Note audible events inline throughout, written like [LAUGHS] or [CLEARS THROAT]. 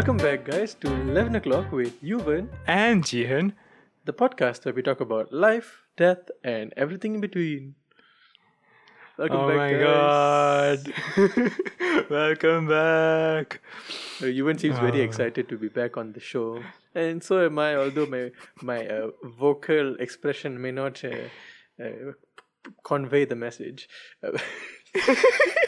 Welcome back, guys, to 11 o'clock with Yuvan, And Jihan. the podcast where we talk about life, death, and everything in between. Welcome oh back, my guys. god. [LAUGHS] Welcome back. Uh, Yuvan seems very Oh. excited to be back on the show, and so am I. Although my my uh, vocal expression may not uh, uh, convey the message. [LAUGHS]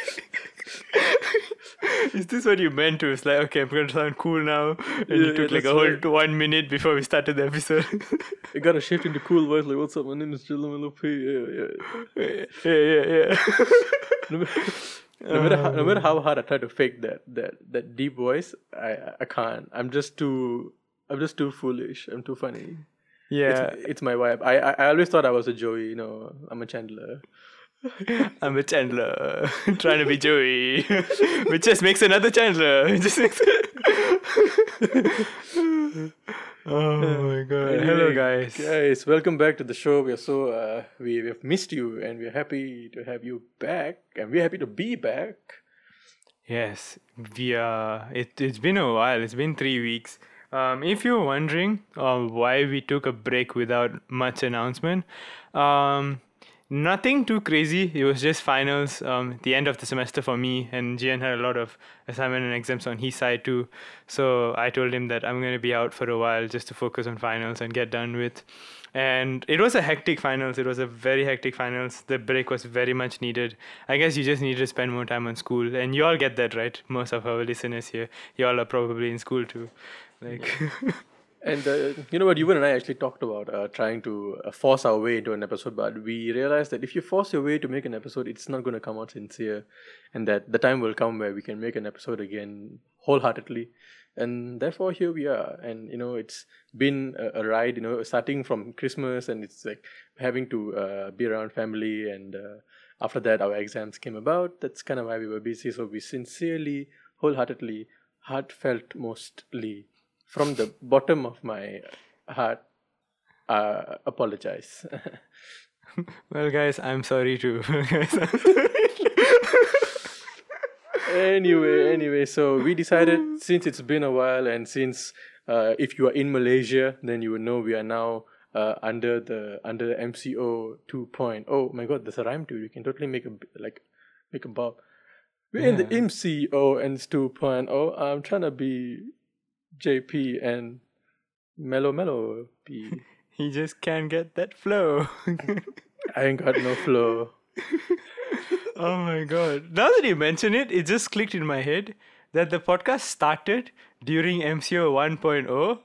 Is this what you meant to? It's like, okay, I'm going to sound cool now. And Yeah, you yeah, took like a whole right. one minute before we started the episode. [LAUGHS] I got to shift into cool voice like, "What's up? My name is Jilan Lupe." Yeah, yeah. yeah, yeah, yeah. [LAUGHS] no, matter- no matter how, no matter how hard I try to fake that that that deep voice, I I can't. I'm just too I'm just too foolish. I'm too funny. yeah. It's, it's my vibe. I, I I always thought I was a Joey. You know, I'm a Chandler. I'm a Chandler [LAUGHS] trying to be Joey, [LAUGHS] which just makes another Chandler. [LAUGHS] It just makes. oh my god! Hello, guys. Guys, welcome back to the show. We are so uh we we have missed you, and we're happy to have you back, and we're happy to be back. Yes, we are. It it's been a while. It's been three weeks. Um, if you're wondering uh, why we took a break without much announcement, um, nothing too crazy. It was just finals. Um, the end of the semester for me, and Jian had a lot of assignment and exams on his side too. So I told him that I'm going to be out for a while just to focus on finals and get done with. And it was a hectic finals. It was a very hectic finals. The break was very much needed. I guess you just need to spend more time on school, and you all get that, right? Most of our listeners here, you all are probably in school too. Like, [LAUGHS] And uh, you know what? You and I actually talked about uh, trying to uh, force our way into an episode, but we realized that if you force your way to make an episode, it's not going to come out sincere, and that the time will come where we can make an episode again wholeheartedly. And therefore, here we are. And you know, it's been a, a ride. You know, starting from Christmas, and it's like having to uh, be around family, and uh, after that, our exams came about. That's kind of why we were busy. So we sincerely, wholeheartedly, heartfelt, mostly from the bottom of my heart uh, apologize. [LAUGHS] Well, guys, I'm sorry too. [LAUGHS] [LAUGHS] Anyway anyway so we decided since it's been a while and since uh, if you are in malaysia then you will know we are now uh, under the under the mco 2.0 oh. My god there's a rhyme to it you can totally make a like make a bob. We're in the mco and it's 2.0 i'm trying to be jp and mellow mellow p [LAUGHS] he just can't get that flow. [LAUGHS] i ain't got no flow [LAUGHS] Oh my god. Now that you mention it, it just clicked in my head that the podcast started during MCO 1.0.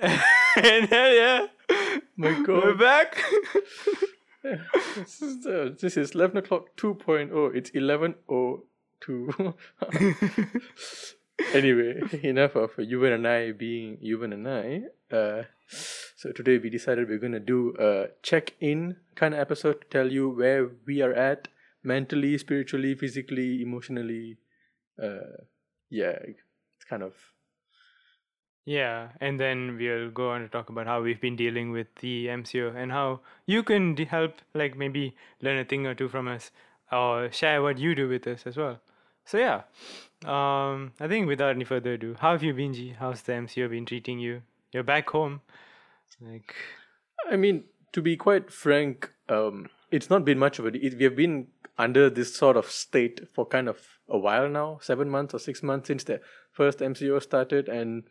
and hell yeah. my god. We're back. this is, uh, this is 11 o'clock 2.0 it's 11.02 anyway [LAUGHS] enough of Yuvan and I being Yuvan and I uh, so today we decided we're to do a check-in kind of episode to tell you where we are at mentally spiritually physically emotionally uh, yeah it's kind of yeah, and then we'll go on to talk about how we've been dealing with the MCO and how you can help, like maybe learn a thing or two from us or share what you do with us as well. So yeah, um, I think without any further ado, how have you been, G? How's the MCO been treating you? You're back home. Like, I mean, to be quite frank, um, it's not been much of a. It, we have been under this sort of state for kind of a while now, seven months or six months since the first MCO started, and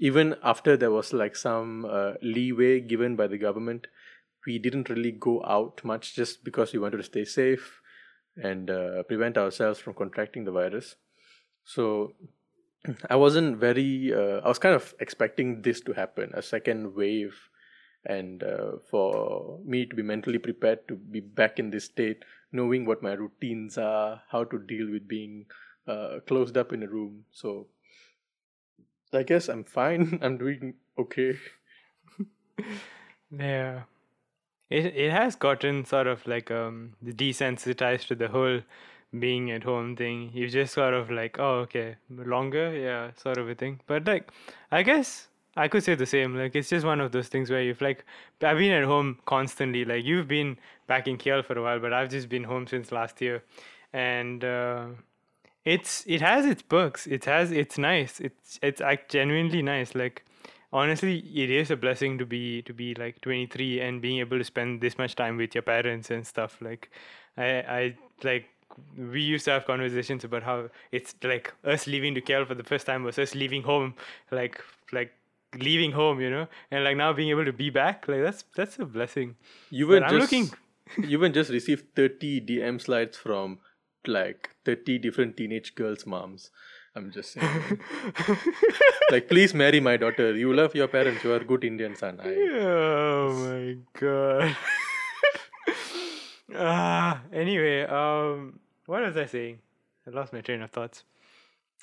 even after there was like some uh, leeway given by the government, we didn't really go out much just because we wanted to stay safe and uh, prevent ourselves from contracting the virus. So [CLEARS THROAT] I wasn't very. Uh, I was kind of expecting this to happen, a second wave, and uh, for me to be mentally prepared to be back in this state, knowing what my routines are, how to deal with being uh, closed up in a room. So I guess I'm fine. [LAUGHS] I'm doing okay. [LAUGHS] yeah, it it has gotten sort of like um desensitized to the whole being at home thing. You just sort of like, oh, okay, longer, yeah, sort of a thing. But like, I guess I could say the same. Like, it's just one of those things where you've like, I've been at home constantly. Like, you've been back in KL for a while, but I've just been home since last year, and uh, it's it has its perks. It has it's nice. It's it's genuinely nice. Like honestly, it is a blessing to be to be like 23 and being able to spend this much time with your parents and stuff. Like I I like we used to have conversations about how it's like us leaving to KL for the first time was us leaving home, like like leaving home, you know, and like now being able to be back, like that's that's a blessing. You were just I'm looking. [LAUGHS] you even just received 30 DM slides from like 30 different teenage girls' moms. I'm just [LAUGHS] saying. like, [LAUGHS] please marry my daughter. You love your parents. You are a good Indian son. I, Oh my god. [LAUGHS] ah, anyway, um, what was I saying? I lost my train of thoughts.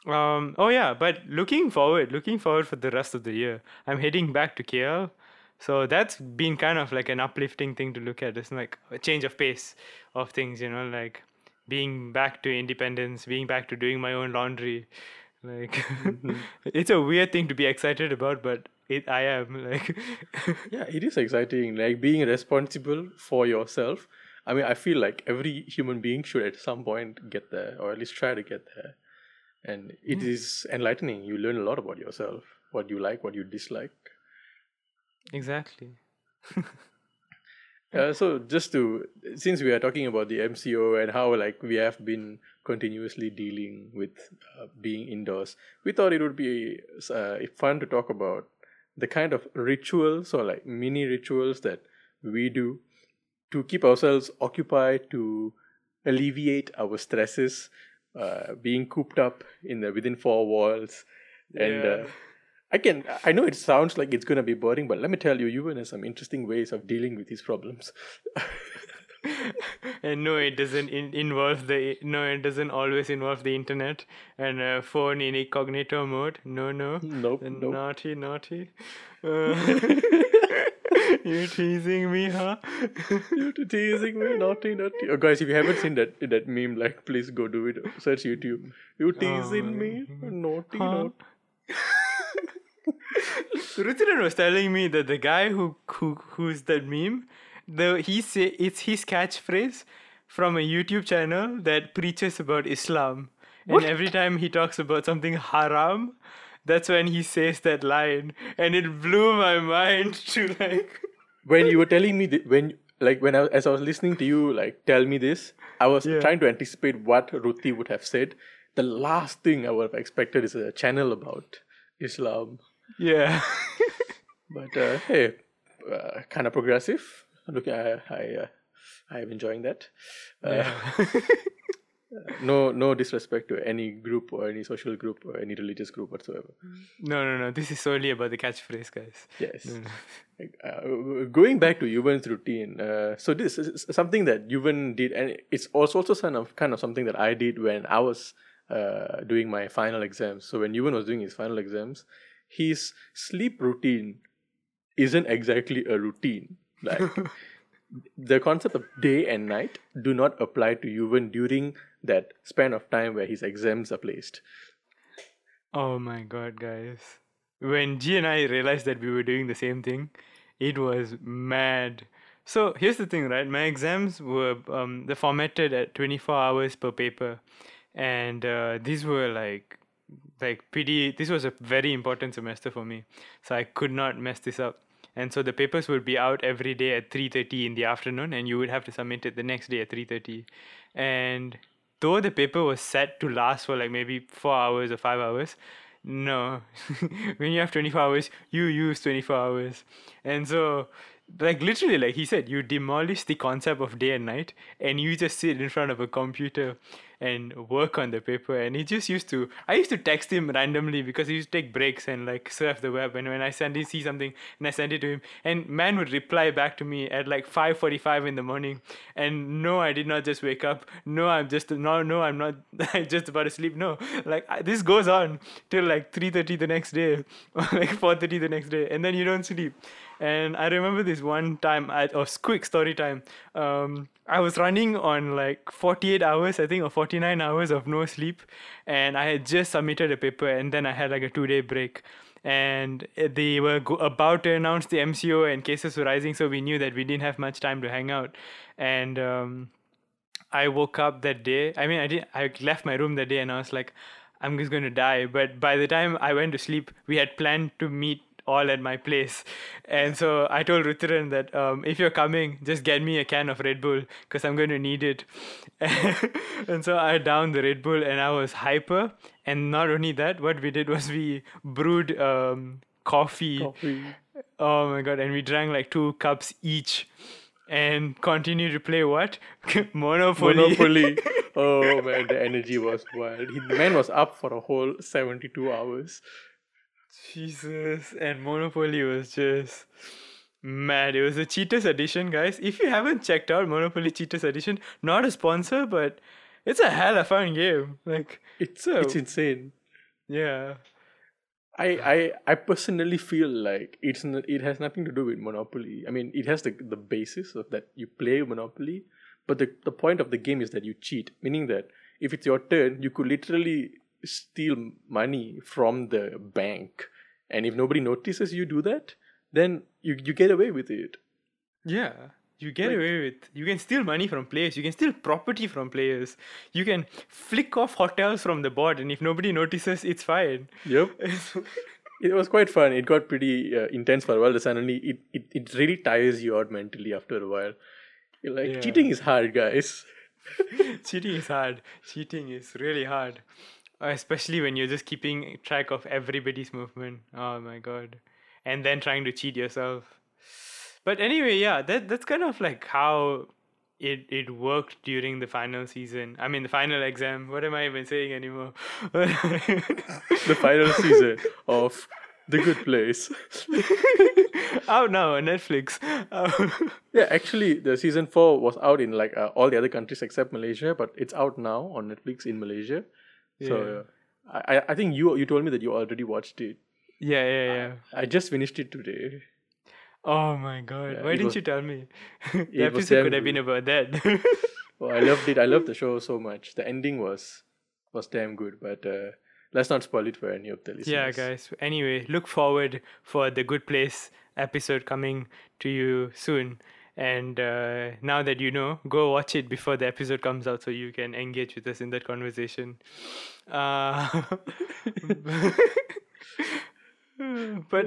Um, oh yeah, but looking forward, looking forward for the rest of the year. I'm heading back to KL, so that's been kind of like an uplifting thing to look at. It's like a change of pace of things, you know, like being back to independence, being back to doing my own laundry. Like, mm-hmm. [LAUGHS] it's a weird thing to be excited about, but it I am [LAUGHS] like. yeah, it is exciting. Like, being responsible for yourself. I mean, I feel like every human being should at some point get there, or at least try to get there. And it is enlightening. You learn a lot about yourself, what you like, what you dislike. Exactly. [LAUGHS] Uh, so just to since we are talking about the MCO and how like we have been continuously dealing with uh, being indoors, we thought it would be uh, fun to talk about the kind of rituals or like mini rituals that we do to keep ourselves occupied to alleviate our stresses, uh, being cooped up in the within four walls, and. Yeah. I can. I know it sounds like it's gonna be boring, but let me tell you, Yuvan has some interesting ways of dealing with these problems. [LAUGHS] and no, it doesn't in- involve the. No, it doesn't always involve the internet and uh, phone in incognito mode. No, no. Nope, Uh, nope. Naughty, naughty. [LAUGHS] Uh, [LAUGHS] you're teasing me, huh? You're teasing me, naughty, naughty. Oh, guys, if you haven't seen that that meme, like, please go do it. Search YouTube. You teasing me, naughty, Huh? naughty. Ruchiran was telling me that the guy who who who's that meme, the he say it's his catchphrase from a YouTube channel that preaches about Islam. And every time he talks about something haram, that's when he says that line. And it blew my mind [LAUGHS] to like When you were telling me that, when like when I as I was listening to you like tell me this, I was Yeah. trying to anticipate what Ruti would have said. The last thing I would have expected is a channel about Islam. Yeah. [LAUGHS] But uh, hey, uh, kind of progressive. Look, I I uh, I am enjoying that. Uh, [LAUGHS] no no disrespect to any group or any social group or any religious group whatsoever. no, no, no. This is solely about the catchphrase, guys. Yes. Uh, going back to Yuvan's routine, uh, so this is something that Yuvan did, and it's also also kind of kind of something that I did when I was uh, doing my final exams. So when Yuvan was doing his final exams, his sleep routine isn't exactly a routine. Like [LAUGHS] the concept of day and night do not apply to Yuvan during that span of time where his exams are placed. Oh my god, guys. When G and I realized that we were doing the same thing, it was mad. So here's the thing, right? My exams were um they formatted at 24 hours per paper. And uh, these were like like pretty this was a very important semester for me. So I could not mess this up. And so the papers would be out every day at 3:30 in the afternoon and you would have to submit it the next day at 3:30. And though the paper was set to last for like maybe 4 hours or 5 hours, no. [LAUGHS] when you have 24 hours, you use 24 hours. And so like literally like he said you demolish the concept of day and night and you just sit in front of a computer and work on the paper. And he just used to i used to text him randomly because he used to take breaks and like surf the web. And when i send him see something and i send it to him. And man would reply back to me at like 5.45 in the morning. And no i did not just wake up. No i'm just no no i'm not [LAUGHS] i'm just about to sleep. No like I, this goes on till like 3.30 the next day or [LAUGHS] like 4.30 the next day. And then you don't sleep and I remember this one time, I, or quick story time. Um, I was running on like 48 hours, I think, or 49 hours of no sleep, and I had just submitted a paper, and then I had like a two-day break. And they were go- about to announce the MCO, and cases were rising, so we knew that we didn't have much time to hang out. And um, I woke up that day. I mean, I didn't. I left my room that day, and I was like, I'm just going to die. But by the time I went to sleep, we had planned to meet all at my place. And so I told Ruthiran that um, if you're coming, just get me a can of Red Bull because I'm going to need it. [LAUGHS] and so I downed the Red Bull and I was hyper. And not only that, what we did was we brewed um, coffee. Coffee. Oh my god! And we drank like two cups each, and continued to play what [LAUGHS] Monopoly. Monopoly. [LAUGHS] oh man, the energy was wild. He, the man was up for a whole 72 hours. Jesus, and Monopoly was just mad. It was a Cheaters edition, guys. If you haven't checked out Monopoly Cheaters edition, not a sponsor, but it's a hell of a fun game. Like It's So- it's insane. yeah, I, I I personally feel like it's n- it has nothing to do with Monopoly. I mean, it has the the basis of that you play Monopoly, but the the point of the game is that you cheat, meaning that if it's your turn, you could literally steal money from the bank, and if nobody notices you do that, then you you get away with it. yeah. You get Like- away with. You can steal money from players. You can steal property from players. You can flick off hotels from the board, and if nobody notices, it's fine. Yep. [LAUGHS] It was quite fun. It got pretty uh, intense for a while. Suddenly, it, it, it really tires you out mentally after a while. You're like, Yeah. cheating is hard, guys. [LAUGHS] [LAUGHS] cheating is hard. Cheating is really hard, especially when you're just keeping track of everybody's movement. Oh my god, and then trying to cheat yourself. But anyway, yeah, that that's kind of like how it it worked during the final season. I mean, the final exam. What am I even saying anymore? [LAUGHS] the final season of The Good Place. [LAUGHS] Out now on Netflix. Uh, [LAUGHS] Yeah, actually, the season four was out in like uh, all the other countries except Malaysia, but it's out now on Netflix in Malaysia. So Yeah. uh, I I- I think you you told me that you already watched it. yeah, yeah, yeah. I just finished it today. Oh my god! Yeah, Why didn't was- you tell me? [LAUGHS] the episode could have been about that. [LAUGHS] Oh, I loved it. I loved the show so much. The ending was was damn good, but uh, let's not spoil it for any of the listeners. yeah, guys. Anyway, look forward for the Good Place episode coming to you soon. And uh, now that you know, go watch it before the episode comes out so you can engage with us in that conversation. Uh, but [LAUGHS] but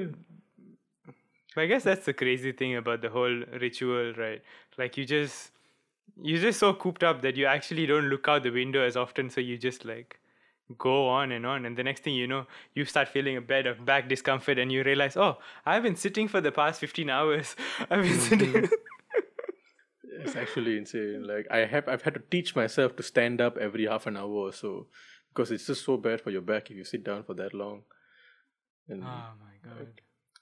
I guess that's the crazy thing about the whole ritual, right? Like you just you're just so cooped up that you actually don't look out the window as often, so you just like go on and on and the next thing you know you start feeling a bit of back discomfort and you realize oh i've been sitting for the past 15 hours [LAUGHS] i've been sitting It's actually insane. Like I have, I've had to teach myself to stand up every half an hour or so because it's just so bad for your back if you sit down for that long. And, oh my god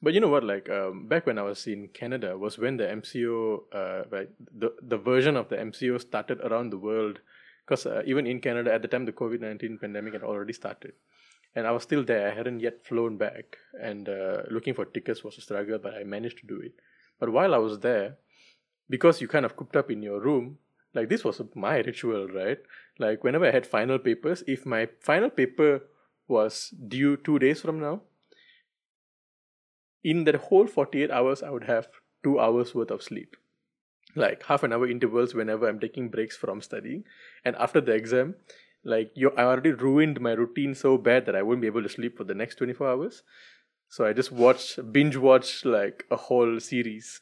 But you know what? Like um, back when I was in Canada was when the MCO, uh, right, the the version of the MCO started around the world. Because uh, even in Canada at the time, the COVID nineteen pandemic had already started, and I was still there. I hadn't yet flown back, and uh, looking for tickets was a struggle, but I managed to do it. But while I was there, because you kind of cooped up in your room, like this was my ritual, right? Like whenever I had final papers, if my final paper was due two days from now, in that whole 48 hours, I would have two hours worth of sleep. Like half an hour intervals whenever I'm taking breaks from studying. And after the exam, like you, I already ruined my routine so bad that I wouldn't be able to sleep for the next 24 hours. So I just watched binge watch like a whole series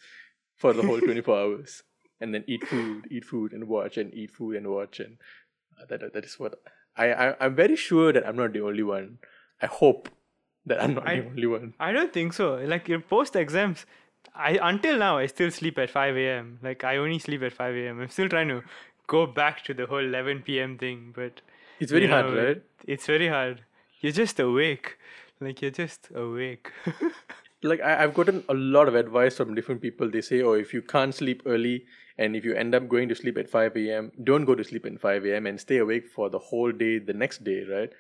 for the whole 24 hours. And then eat food, eat food, and watch, and eat food, and watch. And uh, that, that is what I, I, I'm very sure that I'm not the only one. I hope that I'm not I- the only one. i don't think so like in post exams i until now i still sleep at 5 a.m like i only sleep at 5 a.m i'm still trying to go back to the whole 11 p.m thing but It's very hard, know, right? it's very hard you're just awake like you're just awake [LAUGHS] Like I, I've gotten a lot of advice from different people. They say, "Oh, if you can't sleep early, and if you end up going to sleep at five a.m., don't go to sleep at five a.m. and stay awake for the whole day the next day, right?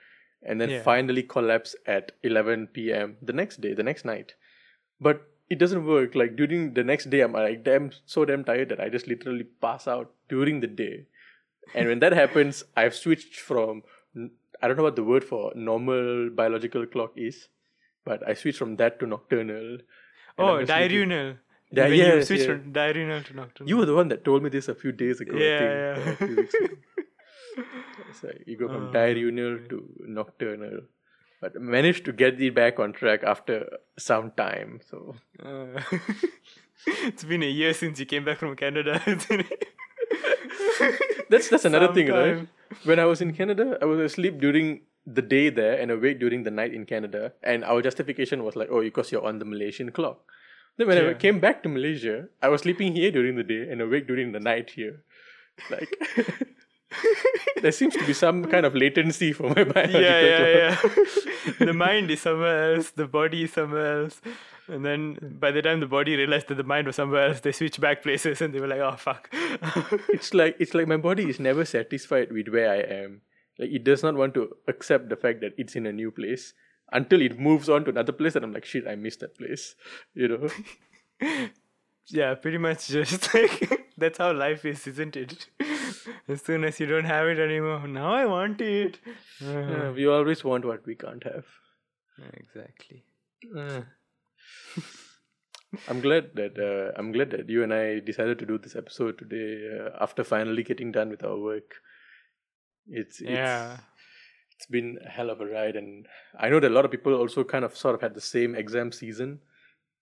And then Yeah. finally collapse at eleven p.m. the next day, the next night. But it doesn't work. Like during the next day, I'm like damn so damn tired that I just literally pass out during the day. And when that happens, I've switched from I don't know what the word for normal biological clock is, but I switched from that to nocturnal. oh I'm just sleeping- diurnal Yeah, when you yes, yeah. from diurnal to nocturnal. You were the one that told me this a few days ago. I Yeah, think, yeah. or a few weeks ago. [LAUGHS] It's like you go from Oh, diurnal to nocturnal, but managed to get it back on track after some time. So Uh, [LAUGHS] it's been a year since you came back from Canada. [LAUGHS] that's that's another thing, right? When I was in Canada, I was asleep during the day there and awake during the night in Canada, and our justification was like, "Oh, because you're on the Malaysian clock." Then when I came back to Malaysia, I was sleeping here during the day and awake during the night here. Like [LAUGHS] there seems to be some kind of latency for my biological yeah, yeah, clock. yeah. [LAUGHS] the mind is somewhere else, the body is somewhere else. And then by the time the body realized that the mind was somewhere else, they switched back places and they were like, oh, fuck. [LAUGHS] It's like it's like my body is never satisfied with where I am. Like it does not want to accept the fact that it's in a new place until it moves on to another place and I'm like shit I missed that place. [LAUGHS] You know? [LAUGHS] yeah, pretty much just [LAUGHS] like that's how life is, isn't it? as soon as you don't have it anymore, now I want it. Yeah, we always want what we can't have. exactly. Uh, I'm glad that uh, I'm glad that you and I decided to do this episode today uh, after finally getting done with our work. It's, it's Yeah. it's been a hell of a ride, and I know that a lot of people also kind of sort of had the same exam season,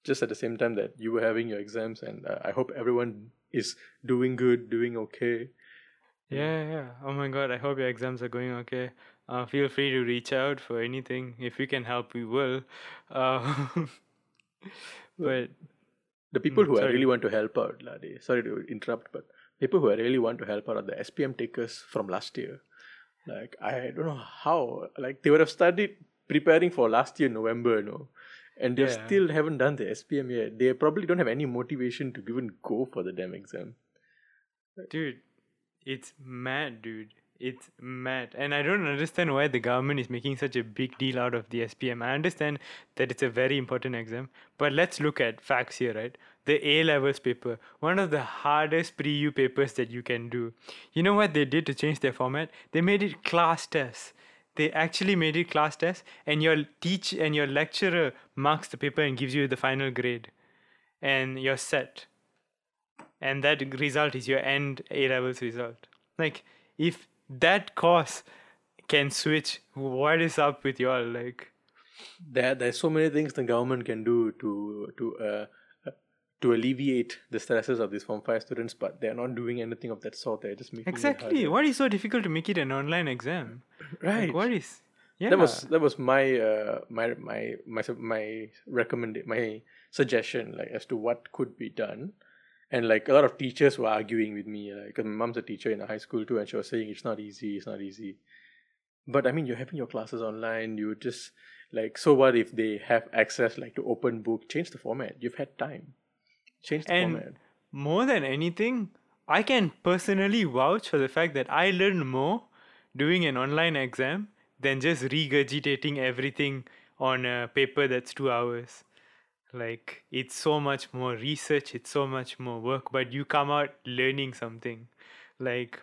just at the same time that you were having your exams, and uh, I hope everyone is doing good, doing okay. Yeah, yeah. Oh my god, I hope your exams are going okay. Uh, feel free to reach out for anything. If we can help, we will. Uh, [LAUGHS] but The people Mm, who I really want to help out, Lade, sorry to interrupt, but people who I really want to help out are the SPM takers from last year. Like I don't know how, like they would have studied preparing for last year November, you know, and they Yeah. still haven't done the SPM yet. They probably don't have any motivation to even go for the damn exam. dude, it's mad, dude. It's mad. And I don't understand why the government is making such a big deal out of the SPM. I understand that it's a very important exam, but let's look at facts here, right? The A levels paper, one of the hardest pre U papers that you can do. You know what they did to change their format? They made it class tests. They actually made it class tests, and your teach and your lecturer marks the paper and gives you the final grade, and you're set and that result is your end A levels result. Like if that course can switch, what is up with y'all? Like There, there's so many things the government can do to to uh, uh, to alleviate the stresses of these Form Five students, but they're not doing anything of that sort. They're just making exactly, harder. what is so difficult to make it an online exam? [LAUGHS] right. Like, what is? Yeah, that was that was my uh, my my my my recommend my suggestion like as to what could be done and like a lot of teachers were arguing with me like 'cause my mom's a teacher in a high school too and she was saying it's not easy it's not easy. But i mean you're having your classes online you just like so what if they have access like to open book? Change the format. You've had time. Change the And- format. more than anything, I can personally vouch for the fact that I learned more doing an online exam than just regurgitating everything on a paper that's two hours. Like, it's so much more research, it's so much more work, but you come out learning something. Like,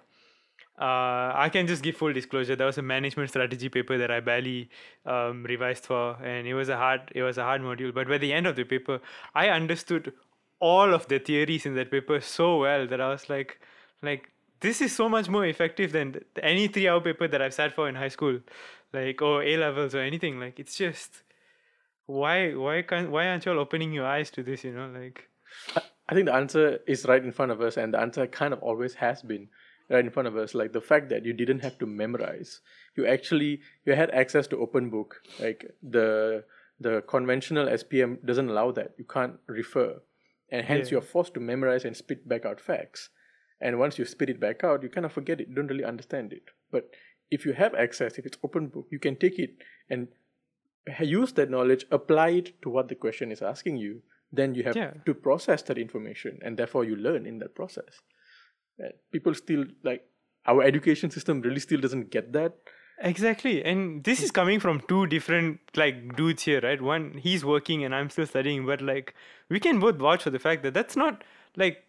uh, I can just give full disclosure. There was a management strategy paper that I barely um, revised for, and it was a hard, it was a hard module. But by the end of the paper, I understood all of the theories in that paper so well that I was like, like this is so much more effective than any three-hour paper that I've sat for in high school, like or A levels or anything. Like it's just why why can't why aren't you all opening your eyes to this? You know, like I think the answer is right in front of us, and the answer kind of always has been right in front of us. Like the fact that you didn't have to memorize, you actually you had access to open book. Like the the conventional SPM doesn't allow that. You can't refer, and hence Yeah. you're forced to memorize and spit back out facts. And once you spit it back out, you kind of forget it. You don't really understand it. But if you have access, if it's open book, you can take it and use that knowledge, apply it to what the question is asking you. Then you have Yeah. to process that information, and therefore you learn in that process. People still like our education system really still doesn't get that. Exactly. And this is coming from two different like dudes here, right? One he's working and I'm still studying, but like we can both vouch for the fact that that's not like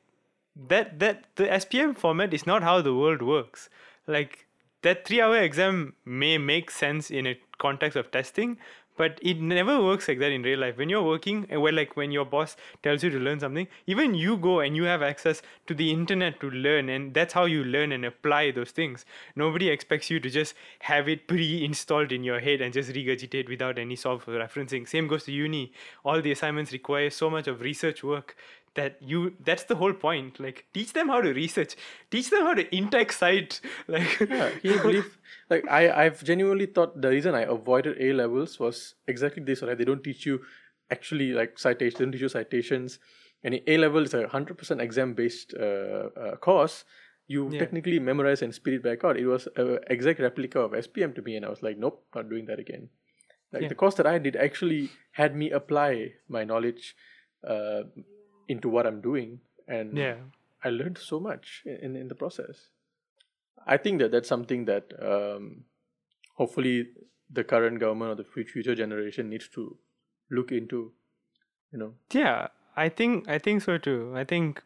that that the SPM format is not how the world works. Like that 3 hour exam may make sense in a context of testing, but it never works like that in real life. When you're working eh, and when like when your boss tells you to learn something even you go and you have access to the internet to learn and that's how you learn and apply those things. Nobody expects you to just have it pre-installed in your head and just regurgitate without any sort of referencing. Same goes to uni. All the assignments require so much of research work that you that's the whole point like teach them how to research teach them how to index site [LAUGHS] like yeah, you believe [LAUGHS] like I, I've genuinely thought the reason I avoided A levels was exactly this, right? They don't teach you actually like citations, they don't teach you citations. And in A level is a hundred percent exam based uh, uh, course. You Yeah. technically memorize and spit it back out. It was an exact replica of SPM to me, and I was like, nope, not doing that again. Like Yeah. the course that I did actually had me apply my knowledge uh, into what I'm doing, and yeah I learned so much in, in, the process. I think that that's something that um, hopefully the current government or the future generation needs to look into. You know, Yeah, I think I think so too. I think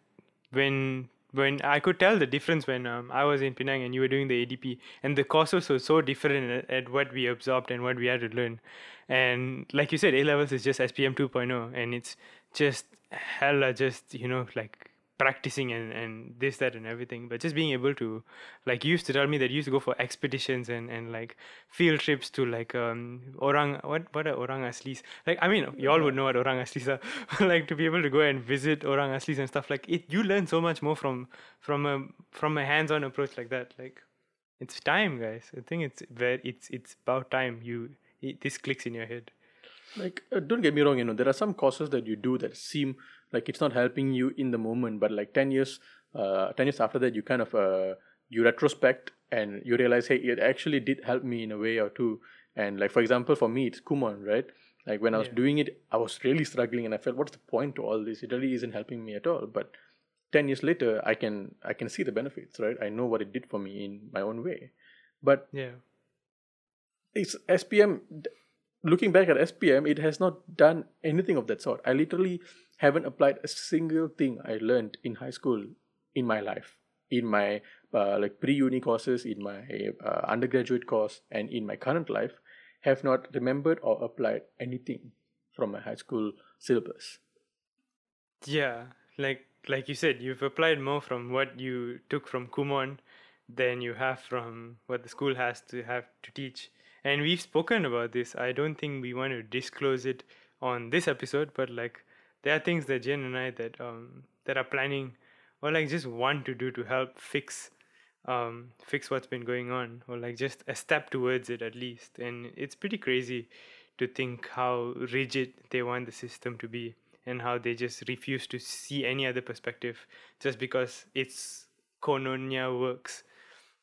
when when I could tell the difference when um, I was in Penang and you were doing the ADP, and the courses were so different at, at what we absorbed and what we had to learn. And like you said, A levels is just SPM 2.0, and it's just hella just you know like practicing and, and this that and everything but just being able to like you used to tell me that you used to go for expeditions and, and like field trips to like um orang what what are orang aslis? Like i mean you all would know what orang aslis are. [LAUGHS] Like to be able to go and visit orang aslis and stuff like it you learn so much more from from a from a hands-on approach like that like it's time guys. I think it's very it's it's about time you it, this clicks in your head like uh, don't get me wrong. You know, there are some courses that you do that seem like it's not helping you in the moment, but like ten years, uh, ten years after that, you kind of uh, you retrospect and you realize, hey, it actually did help me in a way or two. And like for example, for me, it's Kumon, right? Like when I was Yeah. doing it, I was really struggling, and I felt, what's the point to all this? It really isn't helping me at all. But ten years later, I can I can see the benefits, right? I know what it did for me in my own way. But yeah it's SPM. Looking back at SPM, it has not done anything of that sort. I literally haven't applied a single thing I learned in high school in my life, in my uh, like pre-uni courses, in my uh, undergraduate course, and in my current life, have not remembered or applied anything from my high school syllabus. Yeah, like like you said, you've applied more from what you took from Kumon than you have from what the school has to have to teach. And we've spoken about this. I don't think we want to disclose it on this episode, but like there are things that Jen and I that um that are planning or like just want to do to help fix um fix what's been going on or like just a step towards it at least. And it's pretty crazy to think how rigid they want the system to be and how they just refuse to see any other perspective just because it's Kononia works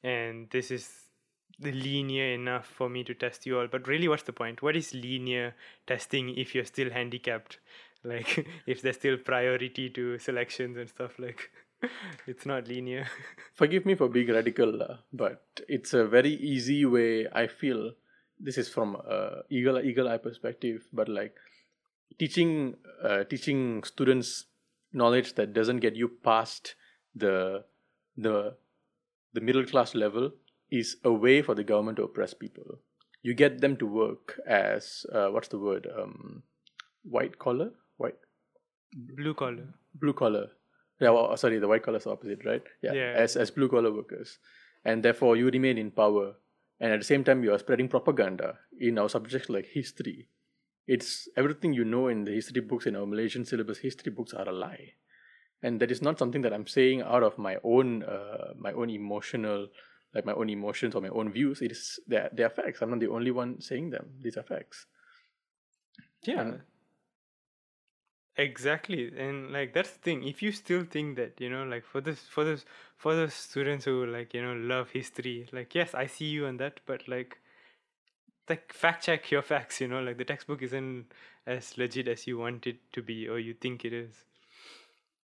and this is linear enough for me to test you all. But really, what's the point? What is linear testing if you're still handicapped? [LAUGHS] Like, [LAUGHS] if there's still priority to selections and stuff, like, [LAUGHS] it's not linear. Forgive me for being radical, uh, but it's a very easy way. I feel this is from a eagle eagle eye perspective, but like teaching uh, teaching students knowledge that doesn't get you past the the the middle class level is a way for the government to oppress people. You get them to work as uh, what's the word um, white collar white Blue collar. blue collar. Yeah, well, sorry, the white collar is opposite, right? Yeah, Yeah. as as blue collar workers, and therefore you remain in power, and at the same time you are spreading propaganda in our subjects like history. It's everything you know in the history books in our Malaysian syllabus. History books are a lie, and that is not something that I'm saying out of my own uh, my own emotional like my own emotions or my own views. It is they are, they are facts. I'm not the only one saying them. These are facts. Yeah. And- Exactly. And like that's the thing. If you still think that, you know, like for this for this for the students who like, you know, love history, like yes, I see you on that, but like like fact check your facts, you know, like the textbook isn't as legit as you want it to be or you think it is.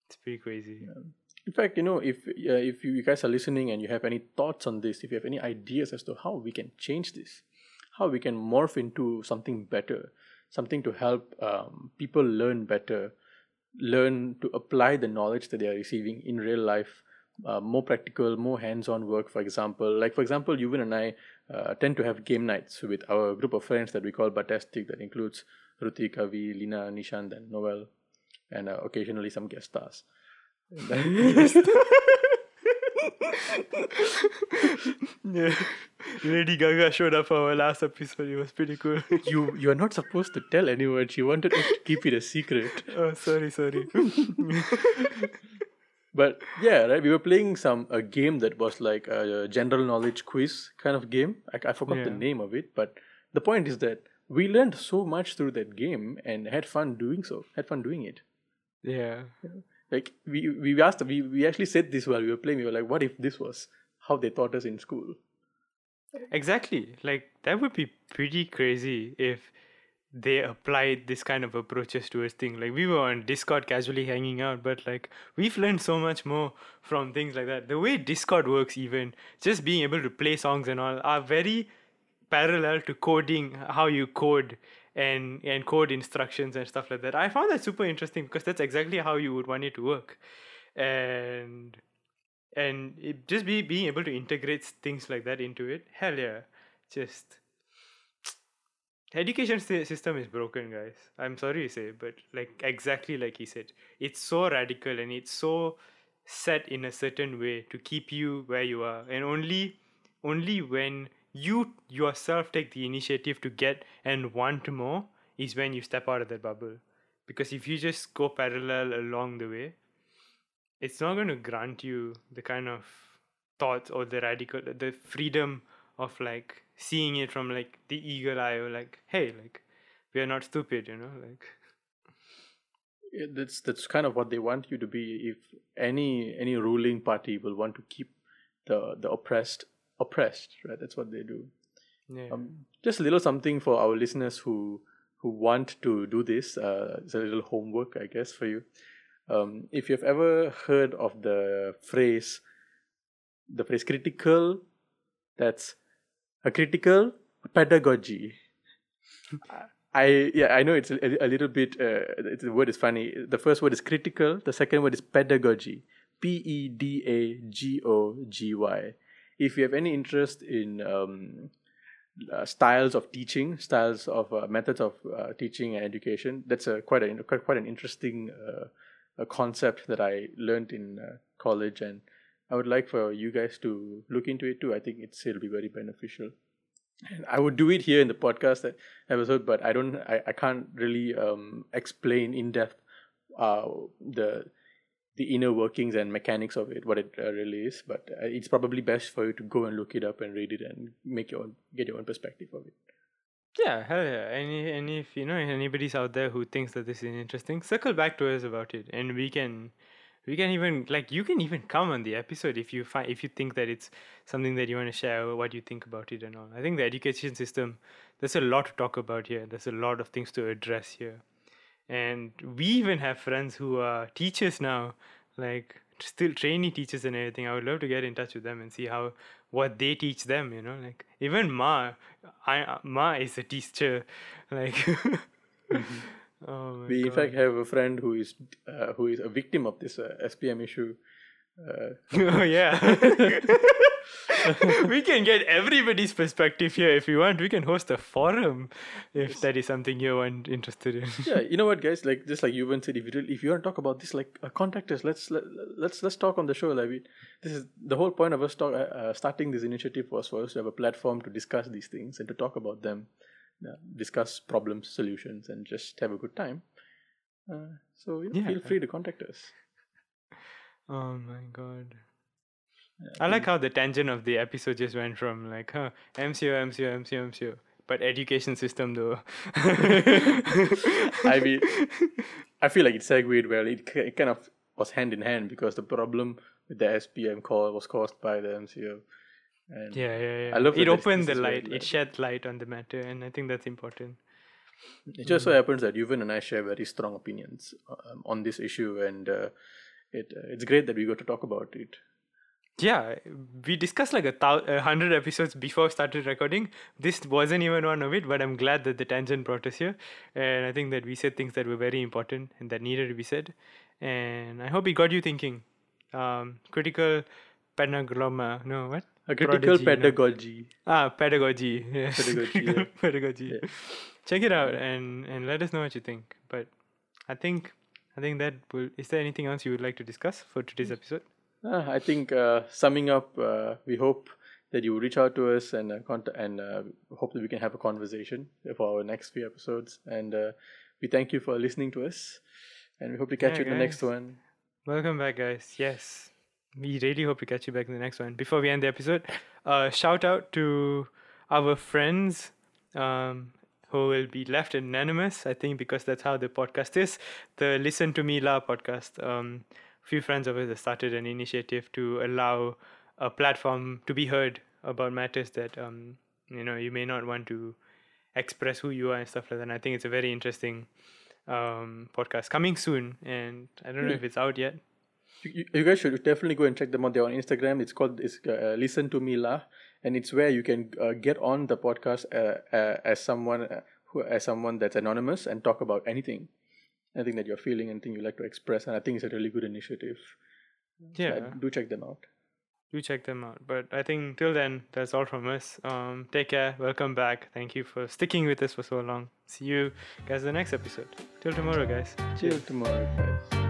It's pretty crazy. In fact, you know, if uh, if you guys are listening and you have any thoughts on this, if you have any ideas as to how we can change this, how we can morph into something better, something to help um, people learn better, learn to apply the knowledge that they are receiving in real life uh, more practical, more hands-on work. For example, like for example, Yuvan and I uh, tend to have game nights with our group of friends that we call Batastic. That includes Ruti, Kavi, Lina, Nishant, and Noel, and uh, occasionally some guest stars. Yeah. Lady Gaga showed up for our last episode. It was pretty cool. [LAUGHS] you you are not supposed to tell anyone. She wanted us to keep it a secret. oh, sorry, sorry. [LAUGHS] But yeah, right. We were playing some a game that was like a general knowledge quiz kind of game. I, I forgot the name of it, but the point is that we learned so much through that game and had fun doing so. Had fun doing it. yeah. Like we we asked we we actually said this while we were playing. We were like, what if this was how they taught us in school? Exactly. Like that would be pretty crazy if they applied this kind of approaches towards things. Like we were on Discord casually hanging out, but like we've learned so much more from things like that. The way Discord works, even just being able to play songs and all, are very parallel to coding, how you code and and code instructions and stuff like that. I found that super interesting because that's exactly how you would want it to work, and and it, just be being able to integrate things like that into it. Hell yeah, just education system is broken, guys. I'm sorry to say, but like exactly like he said, it's so radical and it's so set in a certain way to keep you where you are, and only only when you yourself take the initiative to get and want more is when you step out of that bubble. Because if you just go parallel along the way, it's not going to grant you the kind of thoughts or the radical the freedom of like seeing it from like the eagle eye or like hey like we are not stupid you know like that's that's kind of what they want you to be. If any any ruling party will want to keep the the oppressed oppressed, right? That's what they do. yeah Um, just a little something for our listeners who who want to do this. Uh, it's a little homework, I guess, for you. Um, if you've ever heard of the phrase, the phrase critical, that's a critical pedagogy. [LAUGHS] I yeah I know it's a, a little bit uh, it's, the word is funny. The first word is critical. The second word is pedagogy. P E D A G O G Y. If you have any interest in um, uh, styles of teaching, styles of uh, methods of uh, teaching and education, that's a quite a quite, quite an interesting uh, concept that I learned in uh, college, and I would like for you guys to look into it too. I think it's it'll be very beneficial. And I would do it here in the podcast episode, but I don't, I, I can't really um, explain in depth uh, the the inner workings and mechanics of it, what it uh, really is. But uh, it's probably best for you to go and look it up and read it and make your own, get your own perspective of it. yeah hell yeah any and if you know anybody's out there who thinks that this is interesting circle back to us about it and we can we can even like you can even come on the episode if you find if you think that it's something that you want to share what you think about it and all i think the education system there's a lot to talk about here there's a lot of things to address here and we even have friends who are teachers now like still trainee teachers and everything. I would love to get in touch with them and see how what they teach them you know like even ma i ma is a teacher [LAUGHS] like [LAUGHS] oh my We in fact have a friend who is uh, who is a victim of this uh, SPM issue. Uh, [LAUGHS] oh yeah [LAUGHS] we can get everybody's perspective here if you want we can host a forum if that is something you're un- interested in yeah, you know what, [LAUGHS] guys? Like just like Yuvan said, if you really, if you want to talk about this, like uh, contact us. Let's let, let's let's talk on the show. Like we, this is the whole point of us talk, uh, uh, starting this initiative was for us to have a platform to discuss these things and to talk about them, uh, discuss problems, solutions, and just have a good time. Uh, so you know, Yeah. feel free to contact us. oh my god I like how the tangent of the episode just went from like, huh, MCO, MCO, MCO, MCO, but education system though. [LAUGHS] I mean, I feel like it segued well. It, it kind of was hand in hand because the problem with the SPM call was caused by the MCO. And yeah, yeah, yeah. I love it opened the light. It shed light on the matter, and I think that's important. It just so happens that Yuvan and I share very strong opinions um, on this issue, and uh, it uh, it's great that we got to talk about it. Yeah, we discussed like a, thou- a hundred episodes before we started recording. This wasn't even one of it, but I'm glad that the tangent brought us here, and I think that we said things that were very important and that needed to be said, and I hope it got you thinking. Um, critical pedagogy. No, what? A critical Prodigy, no. pedagogy. Ah, pedagogy. Yes. Pedagogy, yeah. [LAUGHS] pedagogy. Yeah. Check it out and and let us know what you think. But I think I think that will. Is there anything else you would like to discuss for today's episode? Uh, I think uh, summing up, uh, we hope that you reach out to us and uh, contact, and uh, hope that we can have a conversation for our next few episodes. And uh, we thank you for listening to us, and we hope to catch Yeah, you in the next one. Welcome back, guys. Yes, we really hope to catch you back in the next one. Before we end the episode, uh, shout out to our friends um, who will be left anonymous. I think because that's how the podcast is. The Listen to Me La podcast. Um, few friends of us have started an initiative to allow a platform to be heard about matters that um, you know you may not want to express who you are and stuff like that. And I think it's a very interesting um, podcast coming soon, and I don't know Yeah. if it's out yet. You, you- you guys should definitely go and check them out. They're on Instagram. It's called it's, uh, Listen to Me La, and it's where you can uh, get on the podcast uh, uh, as someone uh, who as someone that's anonymous and talk about anything, anything that you're feeling, anything you like to express. And I think it's a really good initiative. Yeah, Uh, do check them out. do check them out. But I think till then, that's all from us. Um, take care. Welcome back. Thank you for sticking with us for so long. See you guys in the next episode. Till tomorrow, guys. Till tomorrow, guys.